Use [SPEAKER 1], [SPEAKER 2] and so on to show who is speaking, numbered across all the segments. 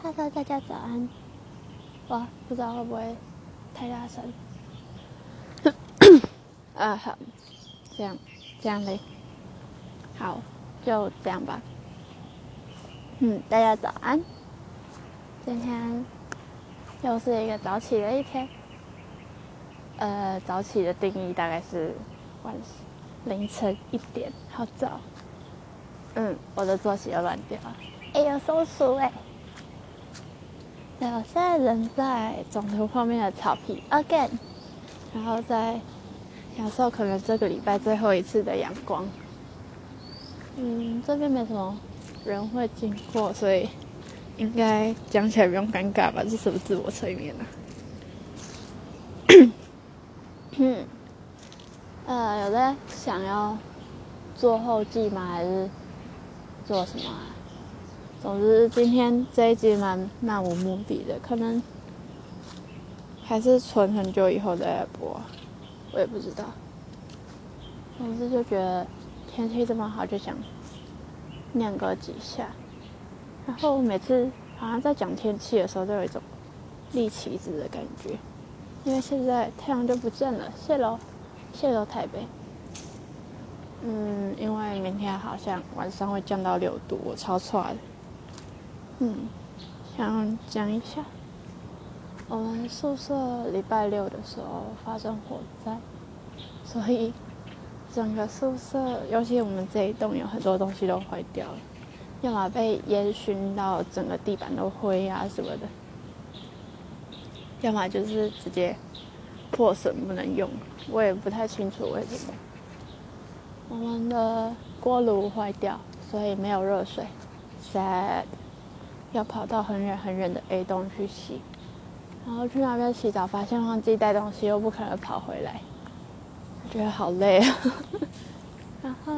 [SPEAKER 1] Hello，大家早安。哇，不知道会不会太大声。啊，好，这样，这样嘞。好，就这样吧。嗯，大家早安。今天又是一个早起的一天。呃，早起的定义大概是晚凌晨一点，好早。嗯，我的作息又乱掉了。哎呀，松鼠哎！对，我现在人在总图后面的草皮，again，然后在享受可能这个礼拜最后一次的阳光。嗯，这边没什么人会经过，所以应该讲起来不用尴尬吧？这是不是自我催眠啊？嗯，呃，有在想要做后记吗？还是做什么？总之，今天这一集蛮漫无目的的，可能还是存很久以后再播，我也不知道。总之就觉得天气这么好，就想念个几下。然后每次好像在讲天气的时候，都有一种立旗子的感觉，因为现在太阳就不见了，谢喽，谢喽台北。嗯，因为明天好像晚上会降到六度，我超差的。嗯，想讲一下，我们宿舍礼拜六的时候发生火灾，所以整个宿舍，尤其我们这一栋有很多东西都坏掉了，要么被烟熏到整个地板都灰啊什么的，要么就是直接破损不能用，我也不太清楚为什么。我们的锅炉坏掉，所以没有热水，sad。要跑到很远很远的 A 栋去洗，然后去那边洗澡，发现忘记带东西，又不可能跑回来，觉得好累啊。然后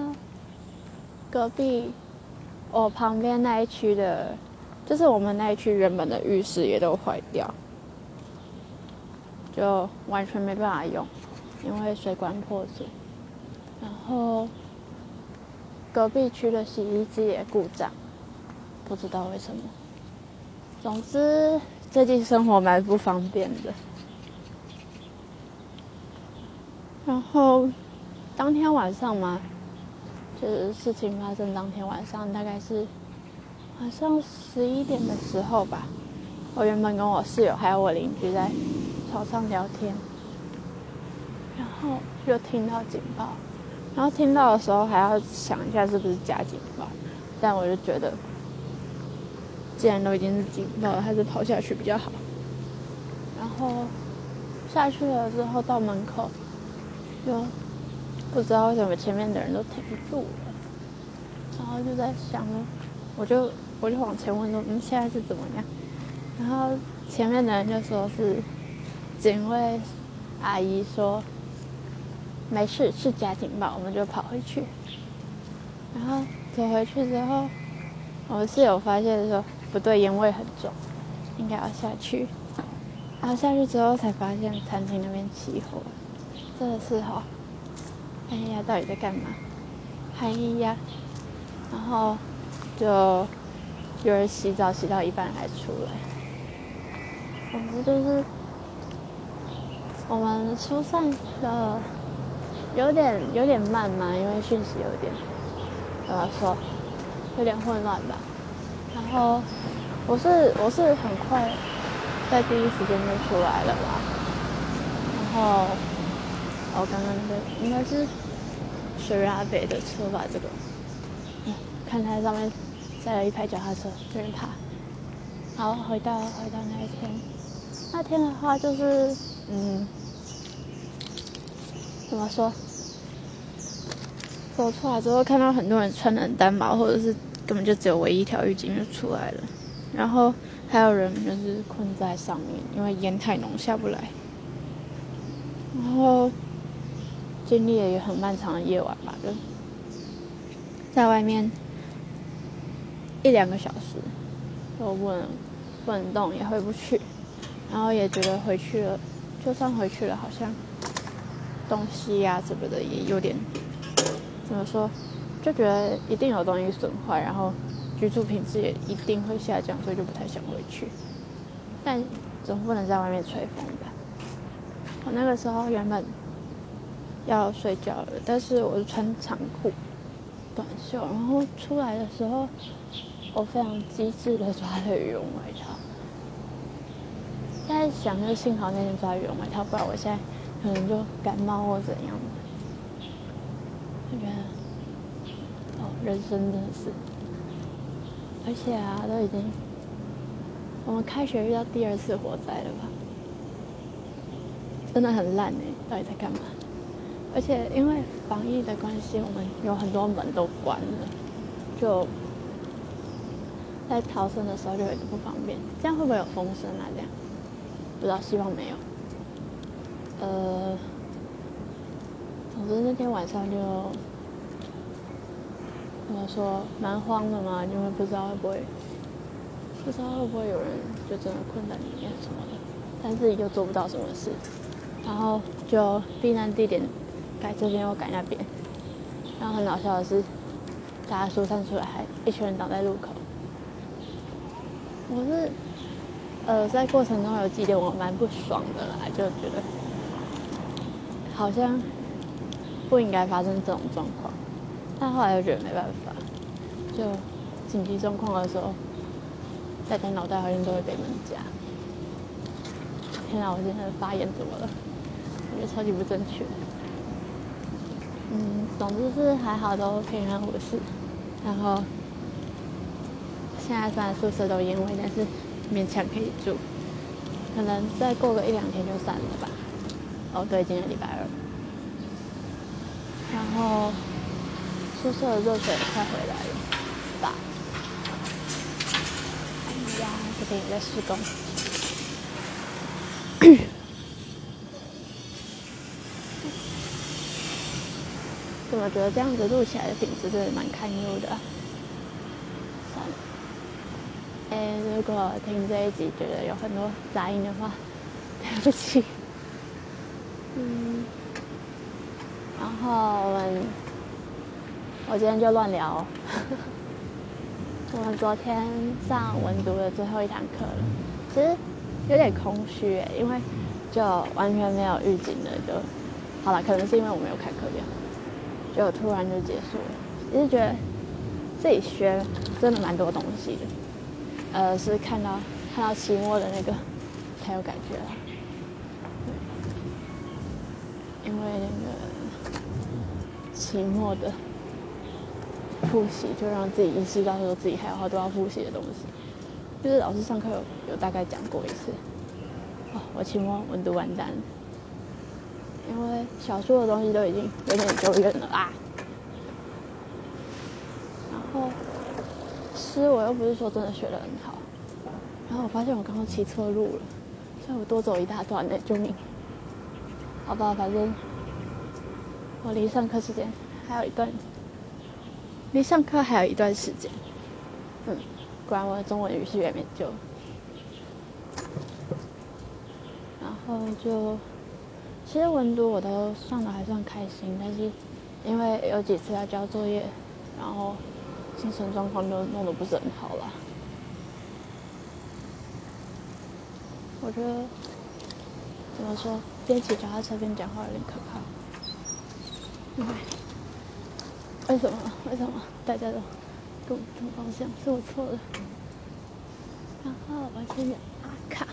[SPEAKER 1] 隔壁我旁边那一区的，就是我们那一区原本的浴室也都坏掉，就完全没办法用，因为水管破损。然后隔壁区的洗衣机也故障，不知道为什么。总之，最近生活蛮不方便的。然后，当天晚上嘛，就是事情发生当天晚上，大概是晚上十一点的时候吧。我原本跟我室友还有我邻居在床上聊天，然后就听到警报，然后听到的时候还要想一下是不是假警报，但我就觉得。既然都已经是警报了，还是跑下去比较好。然后下去了之后到门口，就不知道为什么前面的人都停住了。然后就在想，我就我就往前问说：“嗯，现在是怎么样？”然后前面的人就说是警卫阿姨说：“没事，是假警报。”我们就跑回去。然后走回去之后，我们室友发现说。不对，烟味很重，应该要下去。然后下去之后才发现餐厅那边起火，真的是哈，哎呀，到底在干嘛？哎呀，然后就有人洗澡洗到一半还出来。总之就是我们疏散的有点有点慢嘛，因为讯息有点怎么说，有点混乱吧。然后我是我是很快在第一时间就出来了啦。然后我刚刚那个应该是水拉北的车吧？这个，嗯，看台上面载了一排脚踏车，有人爬。好，回到回到那一天，那天的话就是嗯，怎么说？走出来之后看到很多人穿的单薄，或者是。根本就只有唯一条浴巾就出来了，然后还有人就是困在上面，因为烟太浓下不来。然后经历了一个很漫长的夜晚吧，就在外面一两个小时都不能不能动，也回不去，然后也觉得回去了，就算回去了，好像东西呀什么的也有点怎么说。就觉得一定有东西损坏，然后居住品质也一定会下降，所以就不太想回去。但总不能在外面吹风吧？我那个时候原本要睡觉了，但是我是穿长裤、短袖，然后出来的时候，我非常机智的抓了羽绒外套。现在想，就幸好那天抓羽绒外套，不然我现在可能就感冒或怎样的。我觉得，人生真的是。而且啊，都已经我们开学遇到第二次火灾了吧？真的很烂哎！到底在干嘛？而且因为防疫的关系，我们有很多门都关了，就在逃生的时候就有点不方便。这样会不会有风声啊？这样不知道，希望没有。呃，总之那天晚上就。我说蛮慌的嘛，因为不知道会不会，不知道会不会有人就真的困在里面什么的，但自己又做不到什么事，然后就避难地点改这边又改那边，然后很搞笑的是，大家疏散出来，还一群人挡在路口。我是呃在过程中有几点我蛮不爽的啦，就觉得好像不应该发生这种状况。但后来又觉得没办法，就紧急状况的时候，大家脑袋好像都会被门夹。天哪，我今天的发言怎么了？我觉得超级不正确。嗯，总之是还好都平安无事。然后现在虽然宿舍都烟味，但是勉强可以住。可能再过个一两天就散了吧。哦，对，今天礼拜二。然后。宿舍的热水快回来了，吧？哎呀，这边也在施工。怎么觉得这样子录起来的品质真的蛮堪忧的？算了。哎，如果听这一集觉得有很多杂音的话，对不起。嗯。然后我们。我今天就乱聊。我们昨天上文读的最后一堂课了，其实有点空虚诶，因为就完全没有预警的就，好了，可能是因为我没有开课表，就突然就结束了。其实觉得自己学真的蛮多东西的，呃，是看到看到期末的那个才有感觉了，因为那个期末的。复习就让自己意识到说自己还有好多要复习的东西，就是老师上课有有大概讲过一次。哦，我期末文读完蛋，因为小说的东西都已经有点久远了啊。然后诗我又不是说真的学得很好，然后我发现我刚刚骑错路了，所以我多走一大段呢，救命！好吧，反正我离上课时间还有一段。离上课还有一段时间，嗯，果然我的中文语系也没救。然后就，其实文读我都上的还算开心，但是因为有几次要交作业，然后精神状况都弄得不是很好了。我觉得怎么说，边骑脚踏车边讲话有点可怕，因为。什么？为什么大家都跟我同方向？是我错了。然后我去阿卡，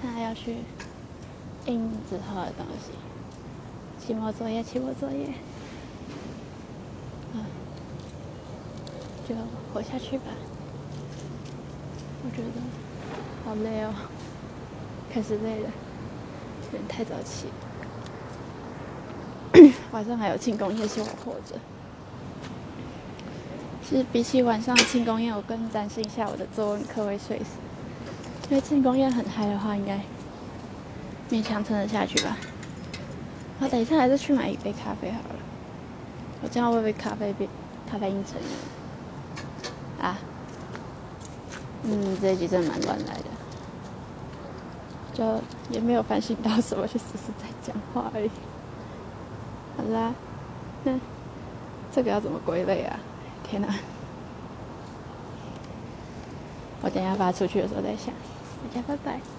[SPEAKER 1] 他要去印之后的东西。期末作业，期末作业。嗯，就活下去吧。我觉得好累哦，开始累了，有点太早起。晚上还有庆功宴，希望活着。其实比起晚上庆功宴，我更担心一下我的作文课会睡死。因为庆功宴很嗨的话，应该勉强撑得下去吧。我等一下还是去买一杯咖啡好了。我这样会不会咖啡变咖啡因成瘾？啊？嗯，这一集真的蛮乱来的，就也没有反省到什么，就只是在讲话而已。好啦，那这个要怎么归类啊？天呐我等下发出去的时候再想大家拜拜。